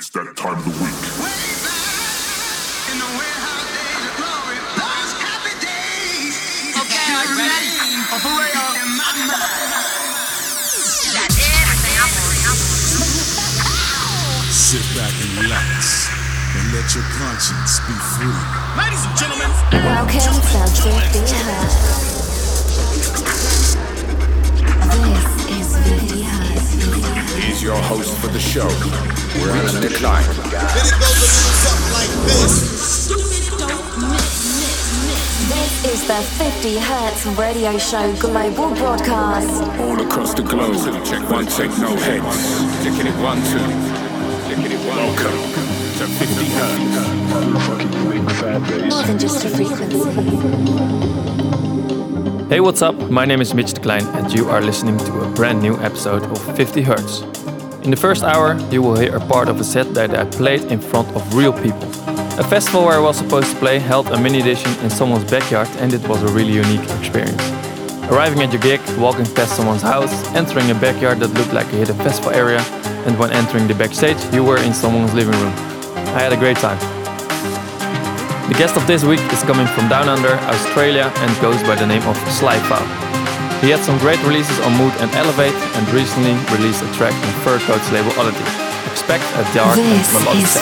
It's that time of the week. Okay, are you ready? Oh, Sit back and relax and let your conscience be free. Ladies and gentlemen, Welcome to 50 He's your host for the show. We're on a decline. Then it goes a little something like this. This is the 50 Hertz radio show global broadcast. All across the globe. Check one, check no heads. Checking it one, two. Checking it one. Welcome to 50 Hertz. More than just a frequency. Hey, what's up? My name is Mitch Klein, and you are listening to a brand new episode of 50 Hertz. In the first hour, you will hear a part of a set that I played in front of real people. A festival where I was supposed to play held a mini edition in someone's backyard, and it was a really unique experience. Arriving at your gig, walking past someone's house, entering a backyard that looked like a hidden festival area, and when entering the backstage, you were in someone's living room. I had a great time. The guest of this week is coming from down under, Australia, and goes by the name of Slyfo. He had some great releases on Mood and Elevate, and recently released a track on Fur Coat's label Oddity. Expect a dark This and melodic is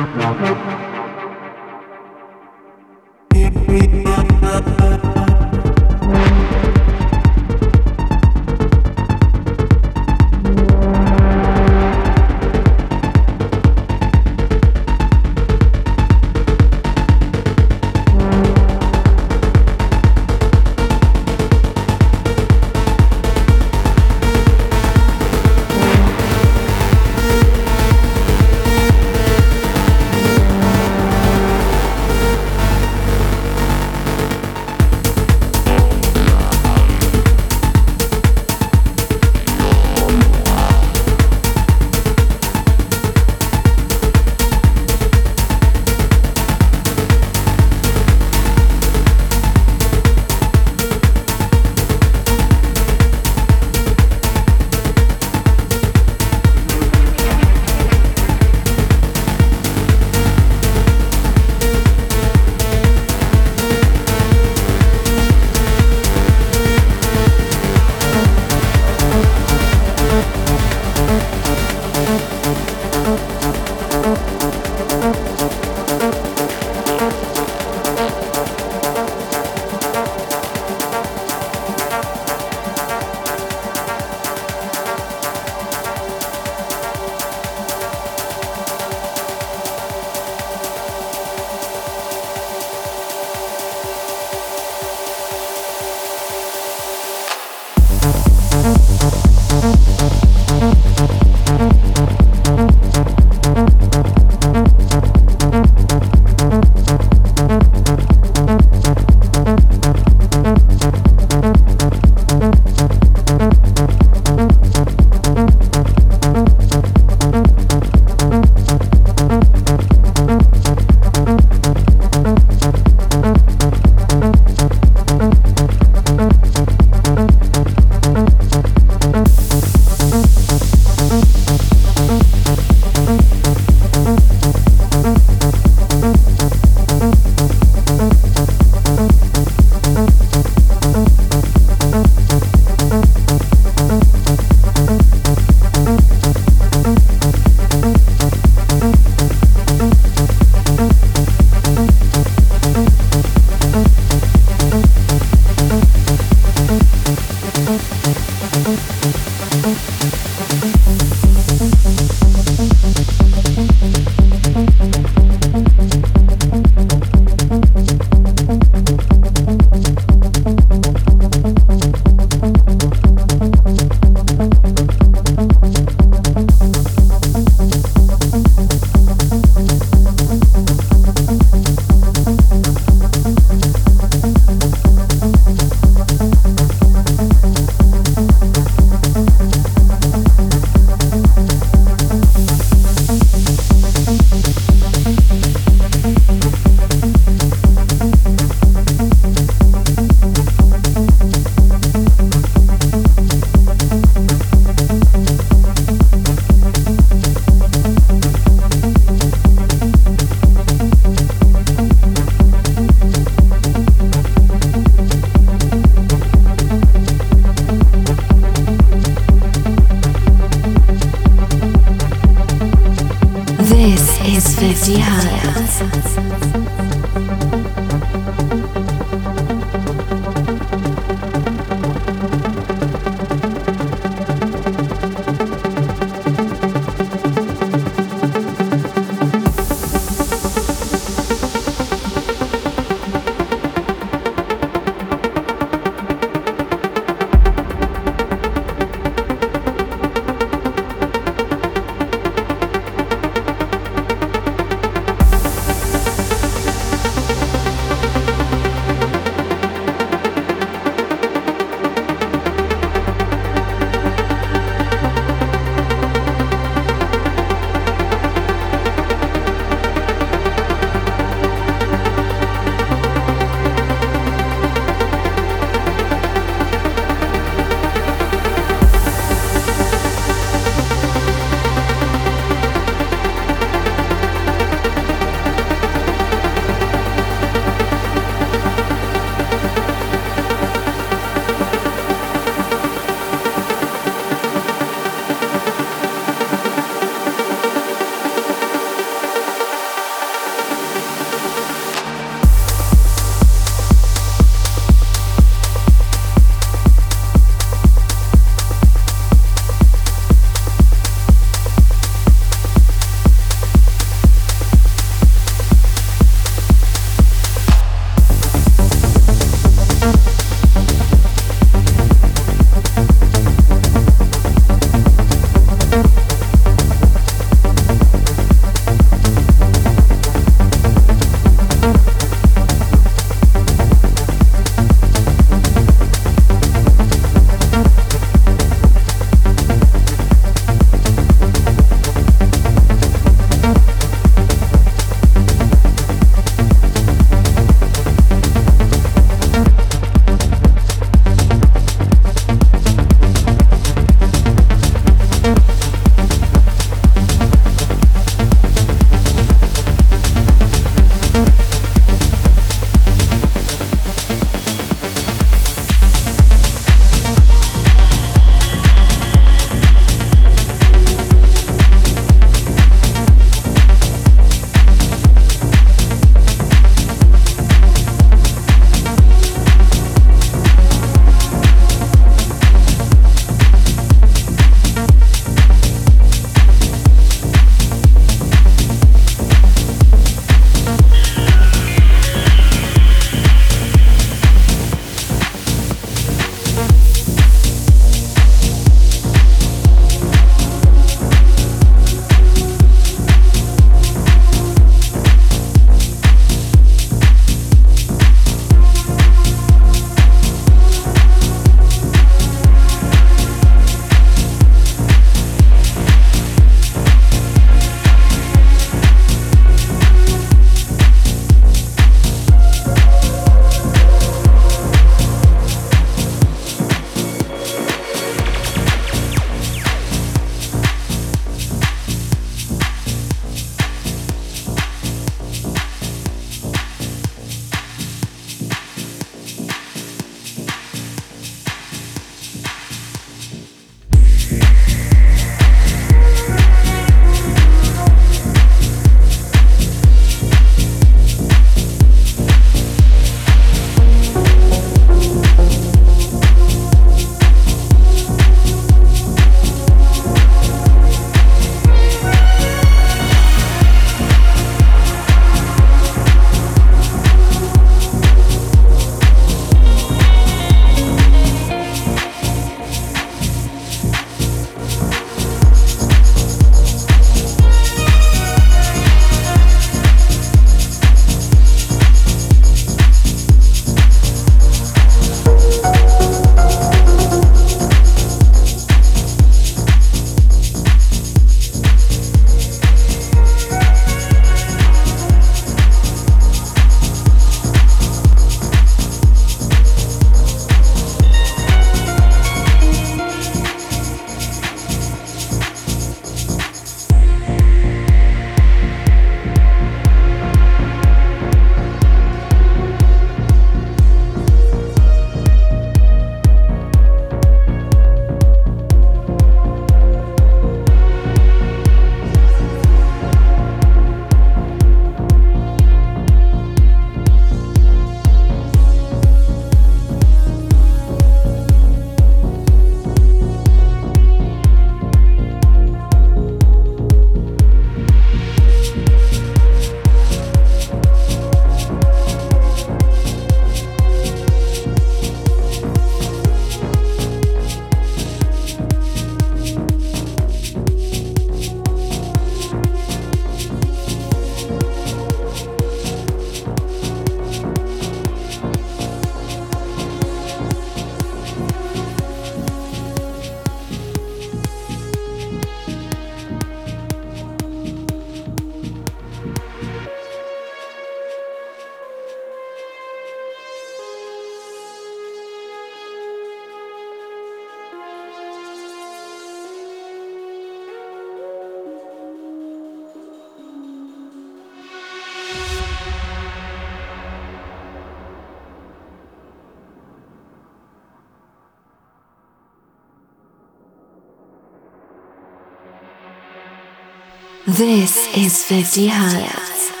This is 50 Hertz.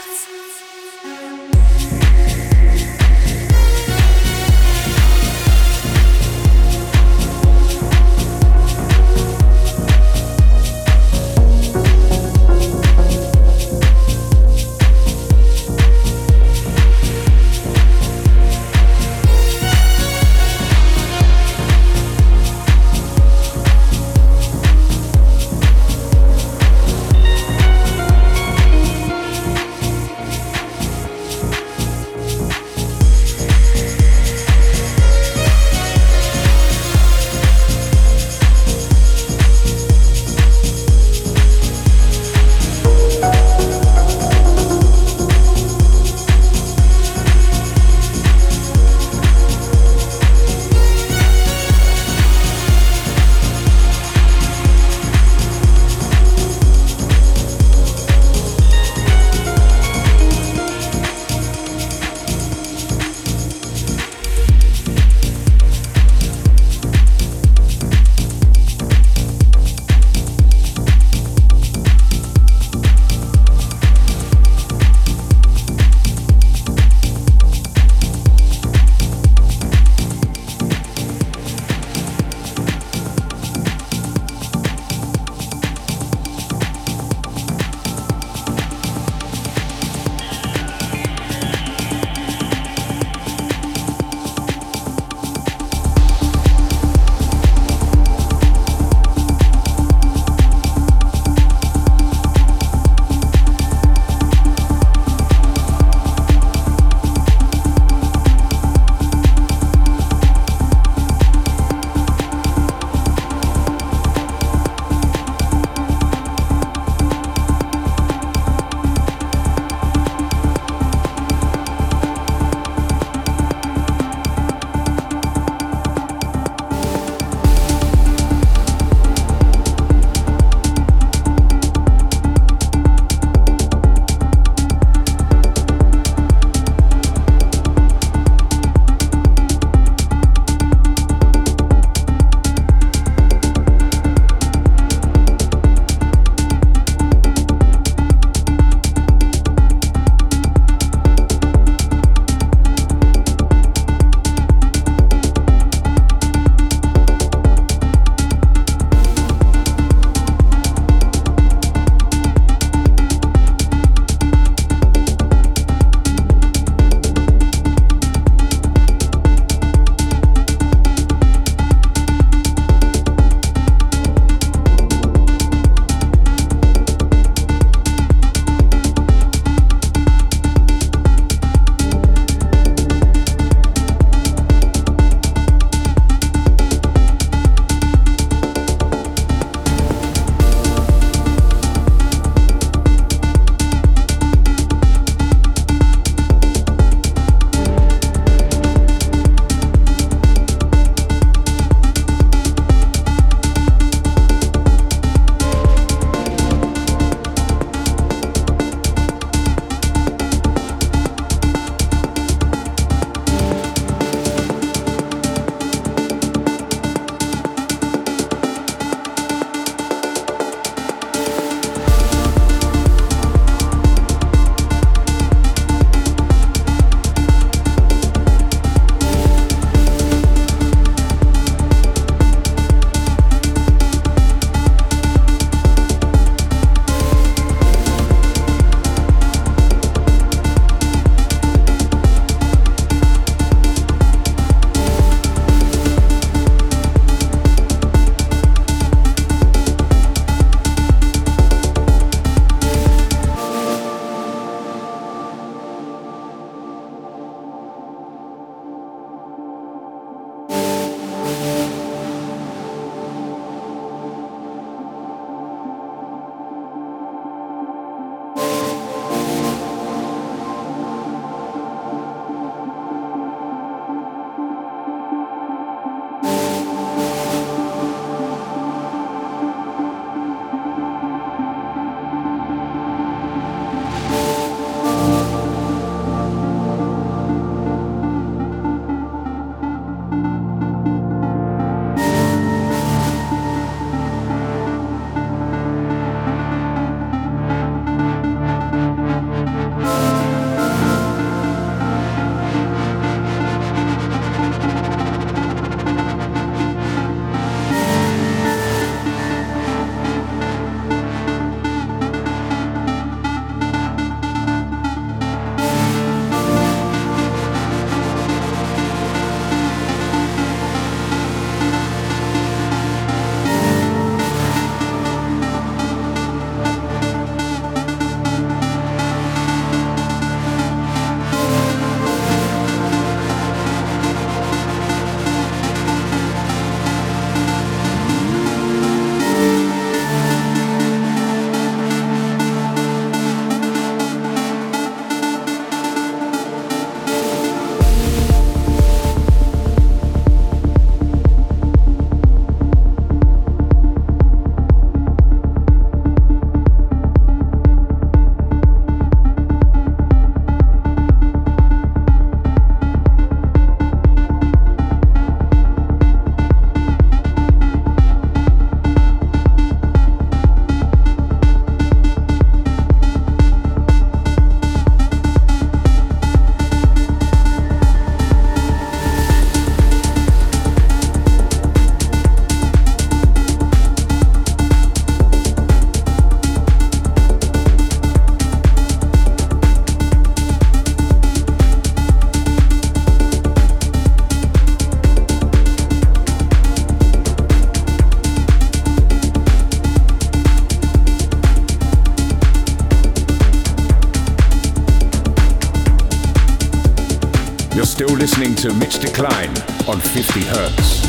Listening to Mitch de Klein on 50 Hertz.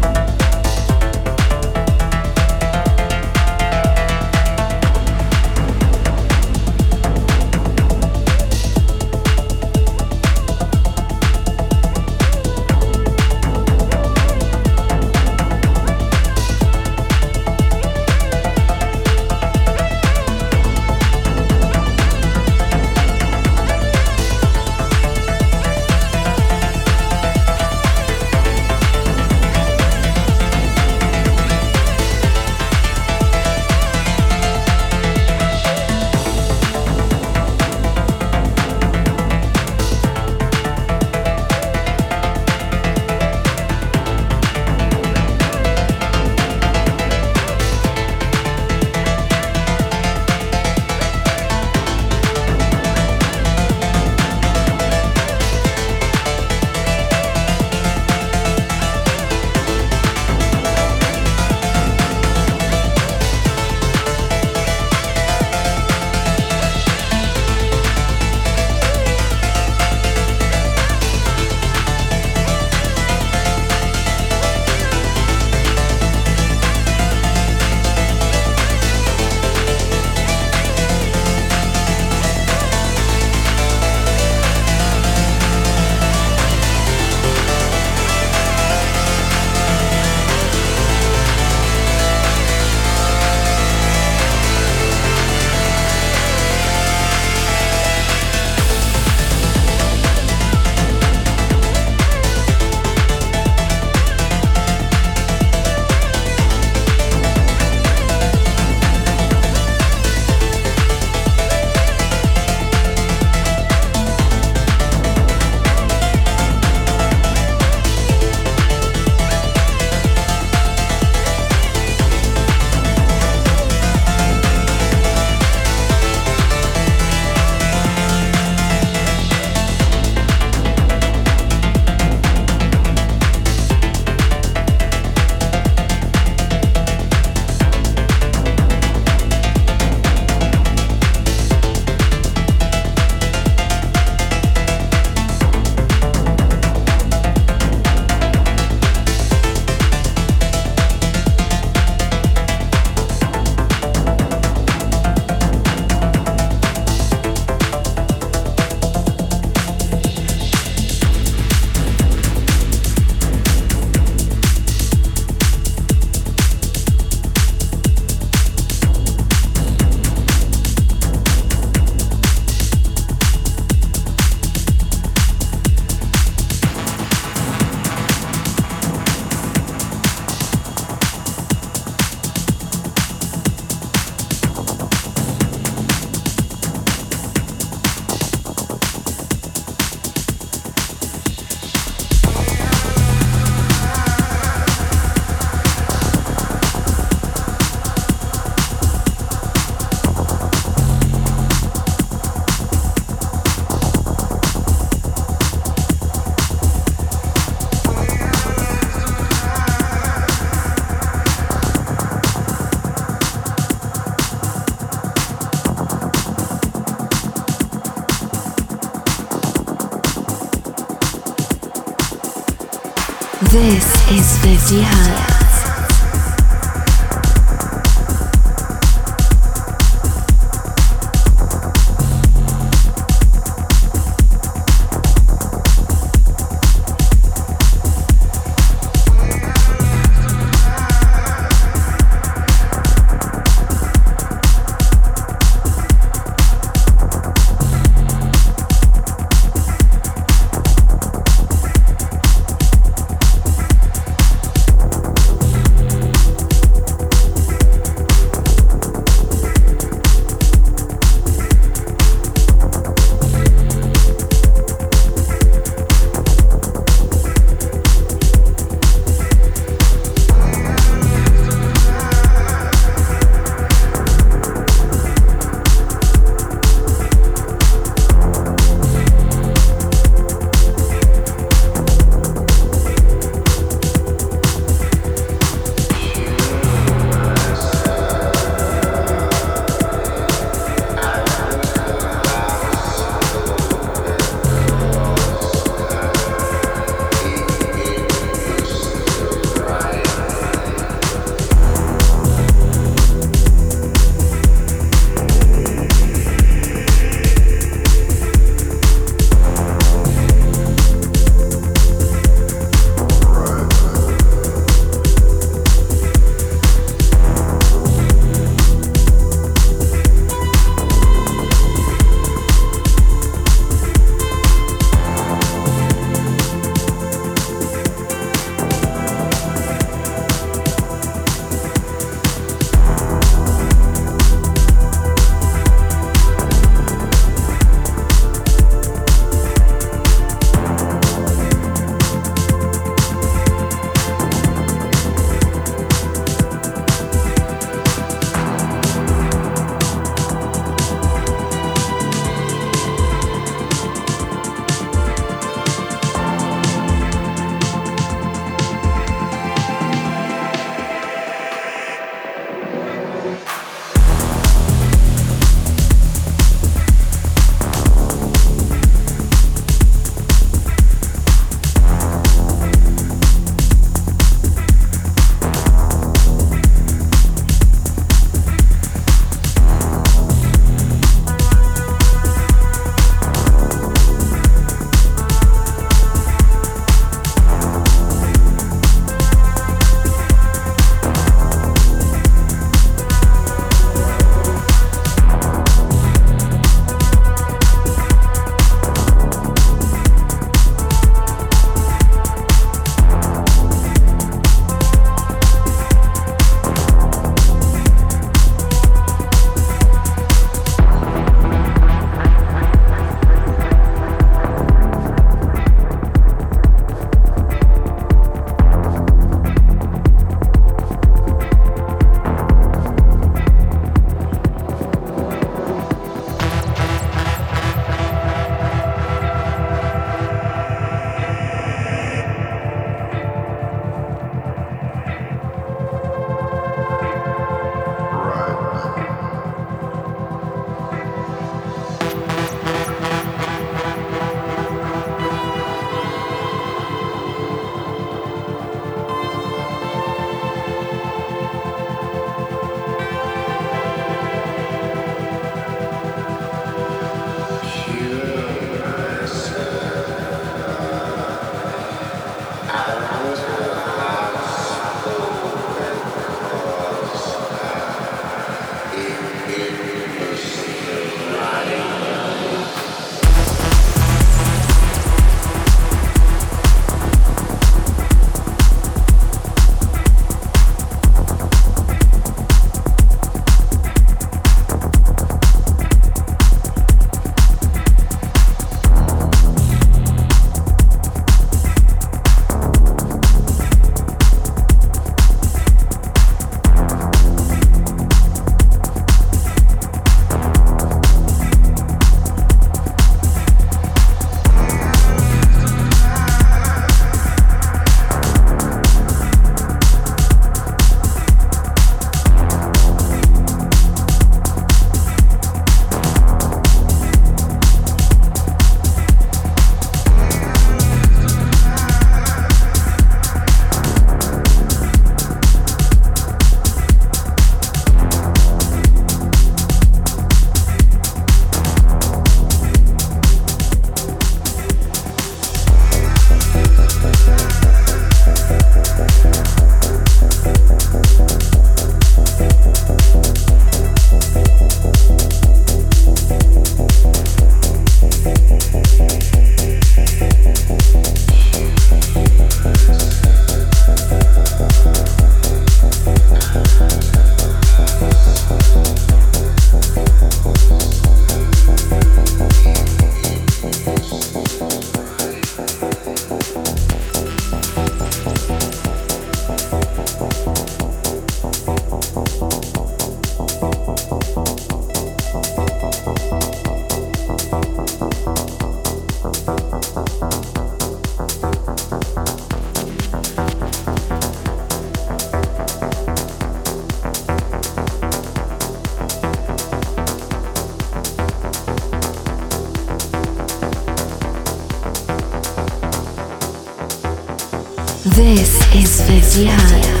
sexy hot.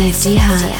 Is 50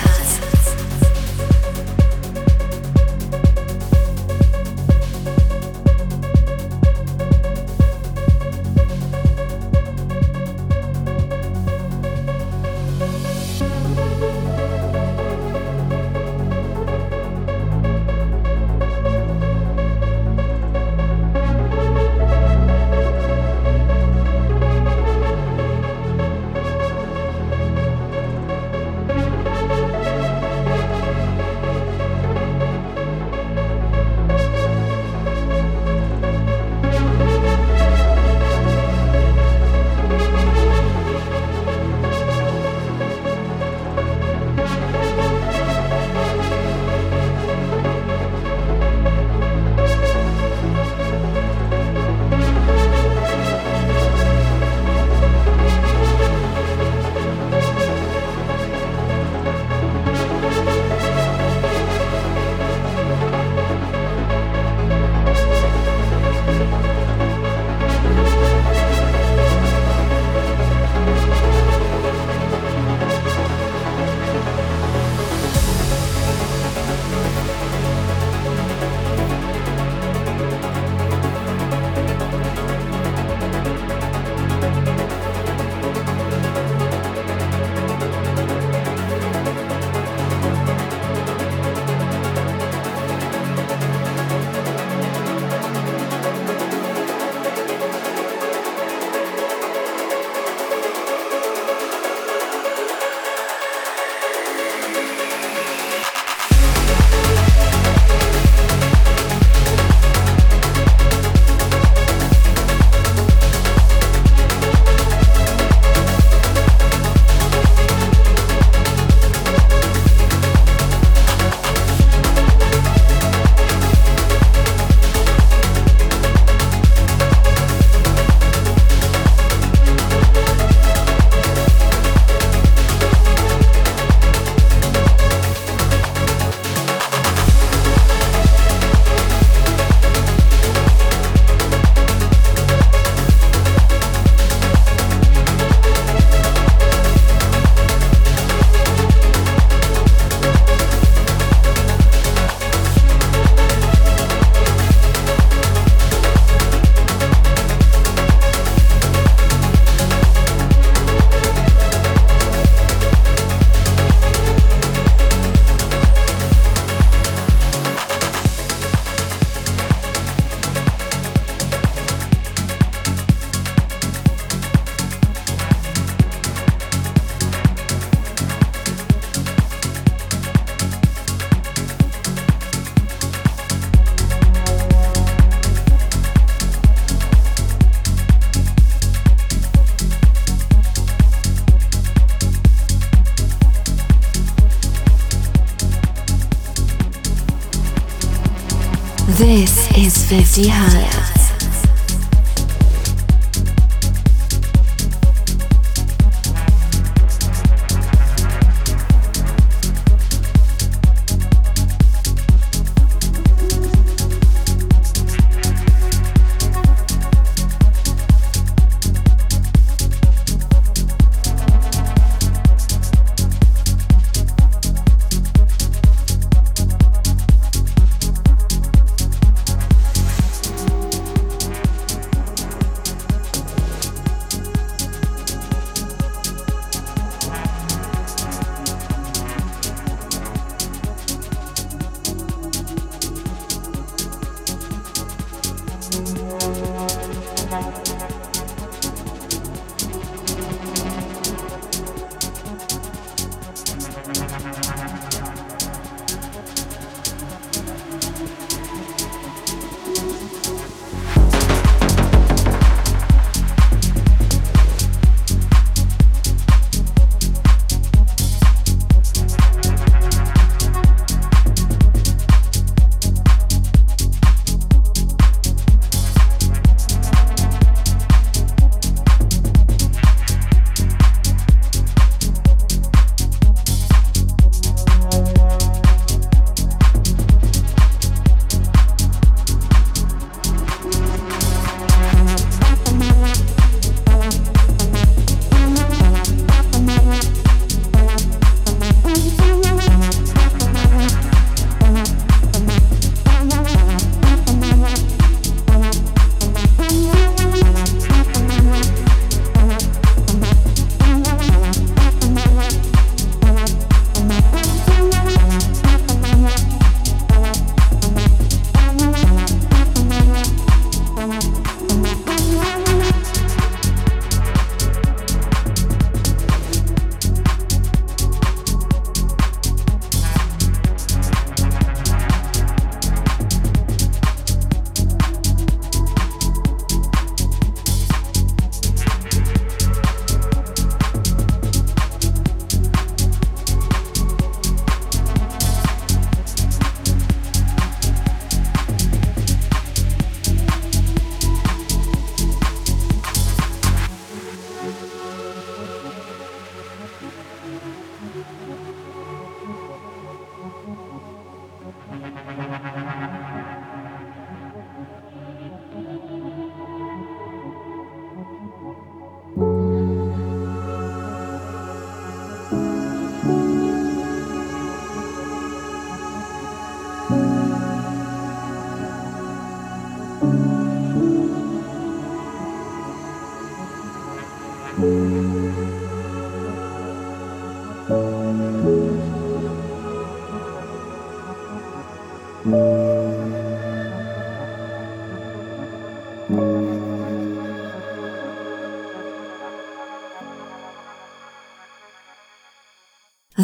is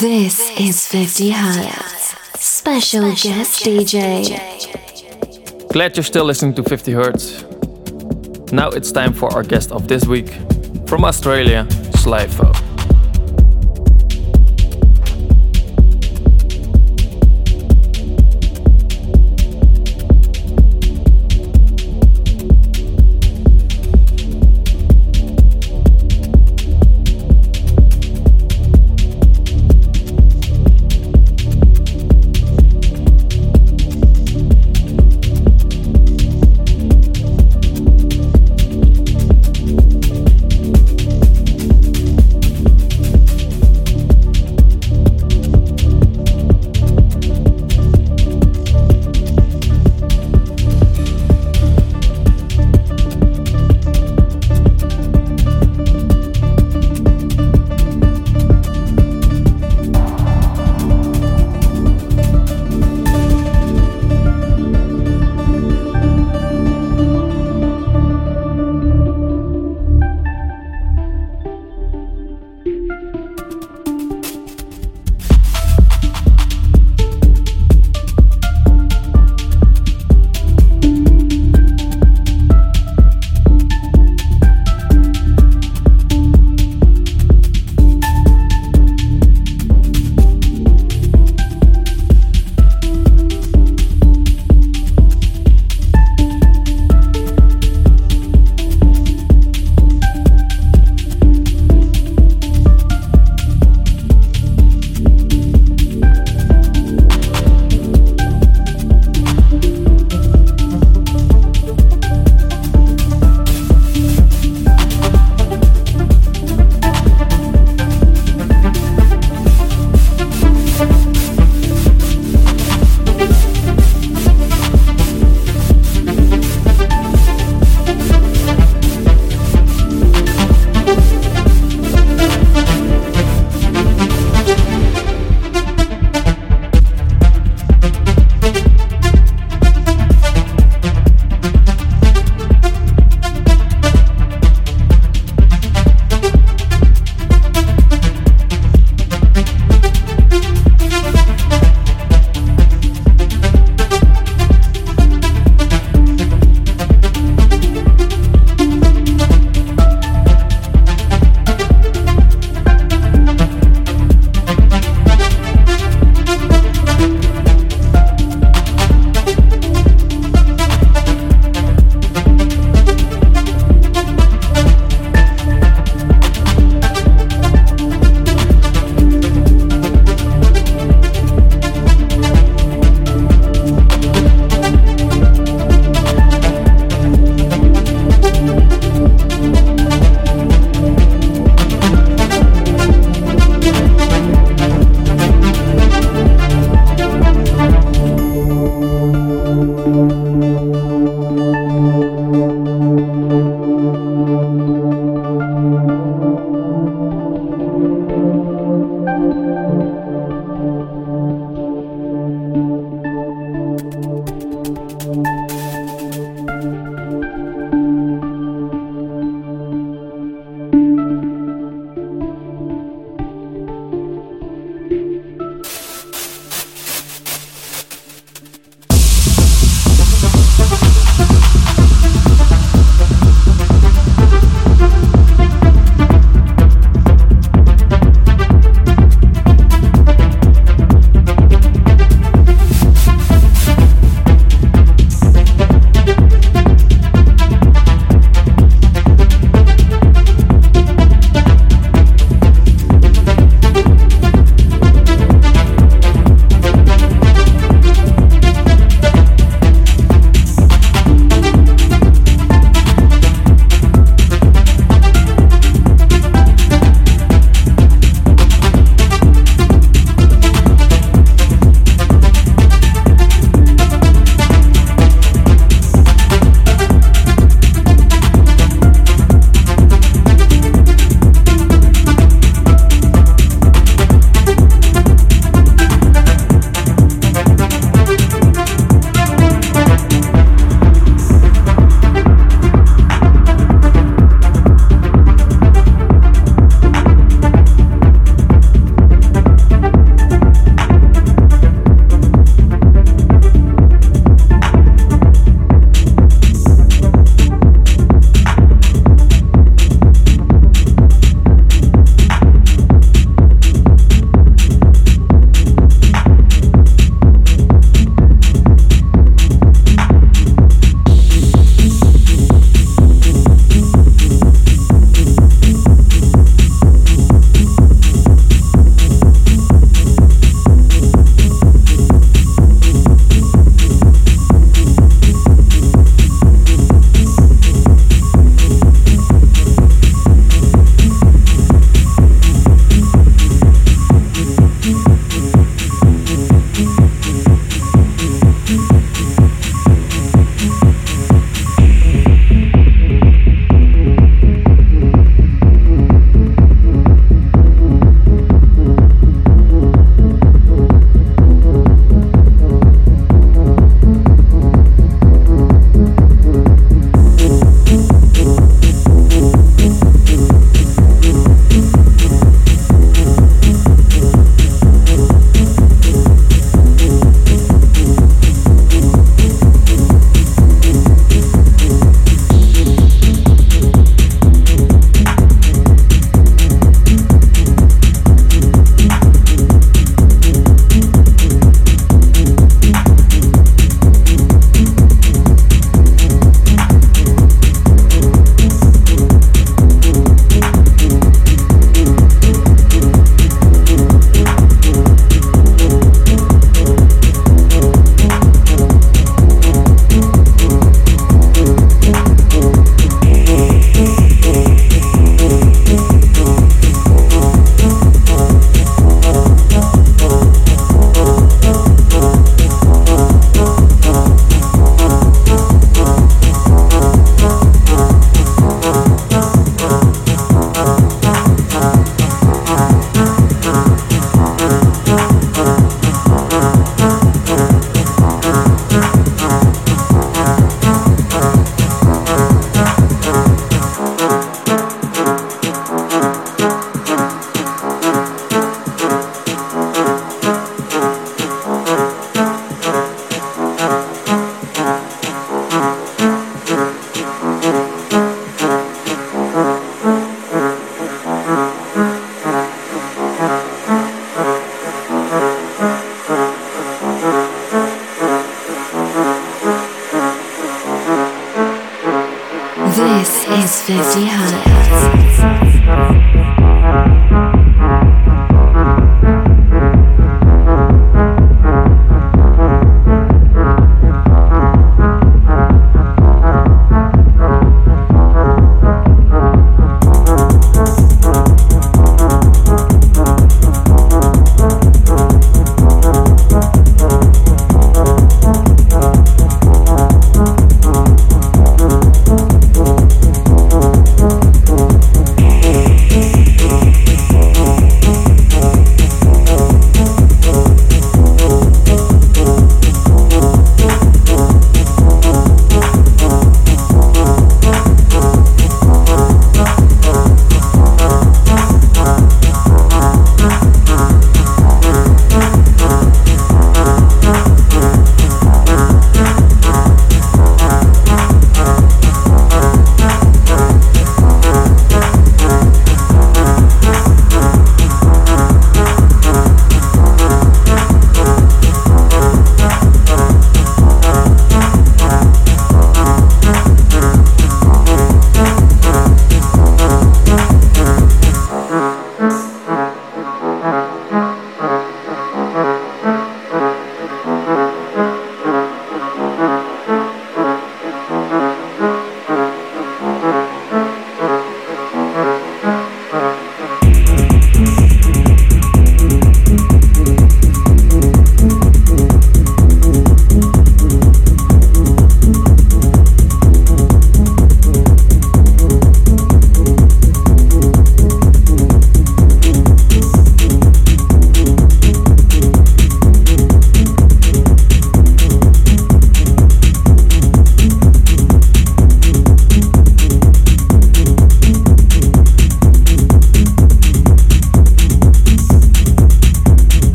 This is 50 Hertz. Special guest DJ. Glad you're still listening to 50 Hertz. Now it's time for our guest of this week. From Australia, Slyfo.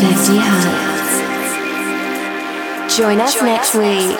50 Hertz. Join us next week.